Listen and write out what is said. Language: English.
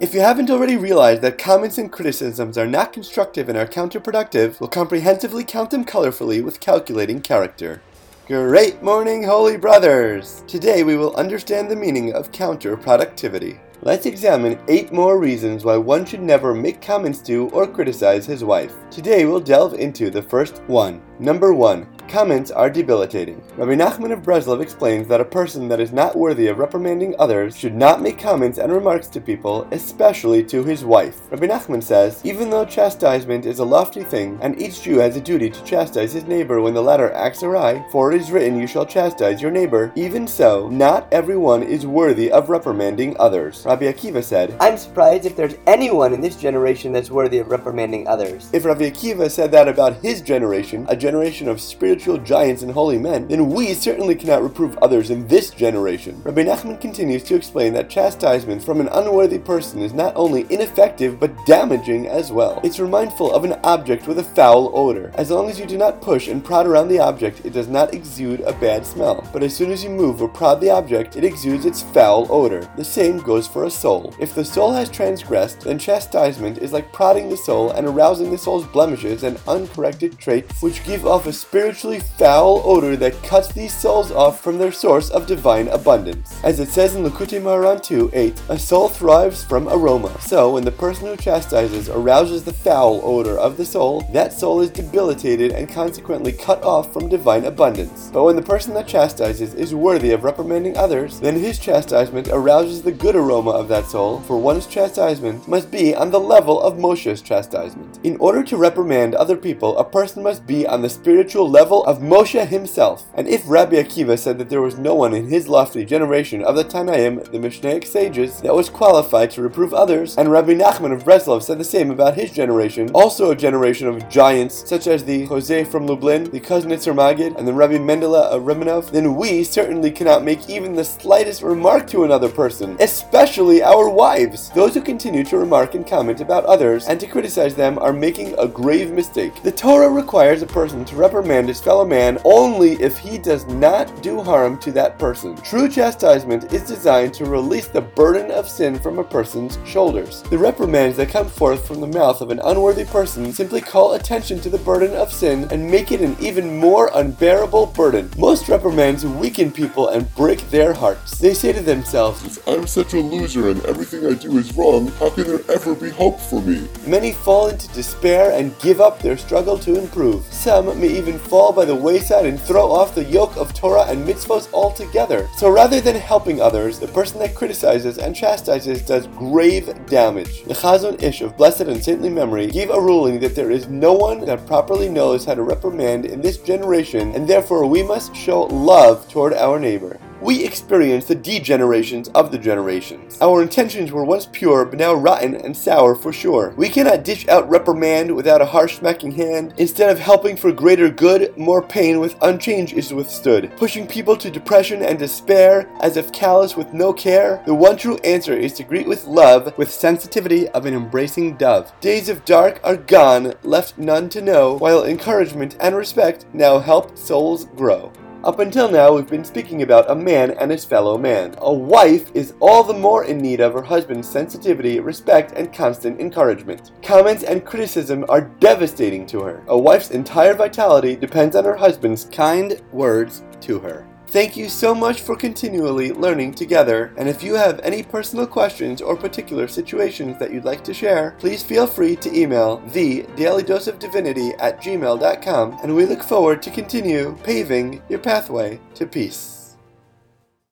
If you haven't already realized that comments and criticisms are not constructive and are counterproductive, we'll comprehensively count them colorfully with calculating character. Great morning, holy brothers! Today we will understand the meaning of counterproductivity. Let's examine 8 more reasons why one should never make comments to or criticize his wife. Today we'll delve into the first one. Number 1. Comments are debilitating. Rabbi Nachman of Breslov explains that a person that is not worthy of reprimanding others should not make comments and remarks to people, especially to his wife. Rabbi Nachman says, even though chastisement is a lofty thing, and each Jew has a duty to chastise his neighbor when the latter acts awry, for it is written, You shall chastise your neighbor, even so, not everyone is worthy of reprimanding others. Rabbi Akiva said, I'm surprised if there's anyone in this generation that's worthy of reprimanding others. If Rabbi Akiva said that about his generation, a generation of spiritual giants and holy men, then we certainly cannot reprove others in this generation. Rabbi Nachman continues to explain that chastisement from an unworthy person is not only ineffective but damaging as well. It's remindful of an object with a foul odor. As long as you do not push and prod around the object, it does not exude a bad smell. But as soon as you move or prod the object, it exudes its foul odor. The same goes for a soul. If the soul has transgressed, then chastisement is like prodding the soul and arousing the soul's blemishes and uncorrected traits, which give off a spiritually foul odor that cuts these souls off from their source of divine abundance. As it says in Likutei Moharan 2 8, a soul thrives from aroma. So, when the person who chastises arouses the foul odor of the soul, that soul is debilitated and consequently cut off from divine abundance. But when the person that chastises is worthy of reprimanding others, then his chastisement arouses the good aroma of that soul, for one's chastisement must be on the level of Moshe's chastisement. In order to reprimand other people, a person must be on the spiritual level of Moshe himself. And if Rabbi Akiva said that there was no one in his lofty generation of the Tanaim, the Mishnaic sages, that was qualified to reprove others, and Rabbi Nachman of Breslov said the same about his generation, also a generation of giants such as the Chozeh from Lublin, the Kozhnitzer Maggid, and the Rabbi Mendele of Rimanov, then we certainly cannot make even the slightest remark to another person, especially our wives. Those who continue to remark and comment about others and to criticize them are making a grave mistake. The Torah requires a person to reprimand his fellow man only if he does not do harm to that person. True chastisement is designed to release the burden of sin from a person's shoulders. The reprimands that come forth from the mouth of an unworthy person simply call attention to the burden of sin and make it an even more unbearable burden. Most reprimands weaken people and break their hearts. They say to themselves, If I'm such a loser and everything I do is wrong, how can there ever be hope for me? Many fall into despair and give up their struggle to improve. Some may even fall by the wayside and throw off the yoke of Torah and mitzvahs altogether. So rather than helping others, the person that criticizes and chastises does grave damage. The Chazon Ish of blessed and saintly memory gave a ruling that there is no one that properly knows how to reprimand in this generation, and therefore we must show love toward our neighbor. We experience the degenerations of the generations. Our intentions were once pure, but now rotten and sour for sure. We cannot dish out reprimand without a harsh smacking hand. Instead of helping for greater good, more pain with unchanged is withstood. Pushing people to depression and despair as if callous with no care, the one true answer is to greet with love, with sensitivity of an embracing dove. Days of dark are gone, left none to know, while encouragement and respect now help souls grow. Up until now, we've been speaking about a man and his fellow man. A wife is all the more in need of her husband's sensitivity, respect, and constant encouragement. Comments and criticism are devastating to her. A wife's entire vitality depends on her husband's kind words to her. Thank you so much for continually learning together. And if you have any personal questions or particular situations that you'd like to share, please feel free to email the daily dose of divinity at gmail.com and we look forward to continue paving your pathway to peace.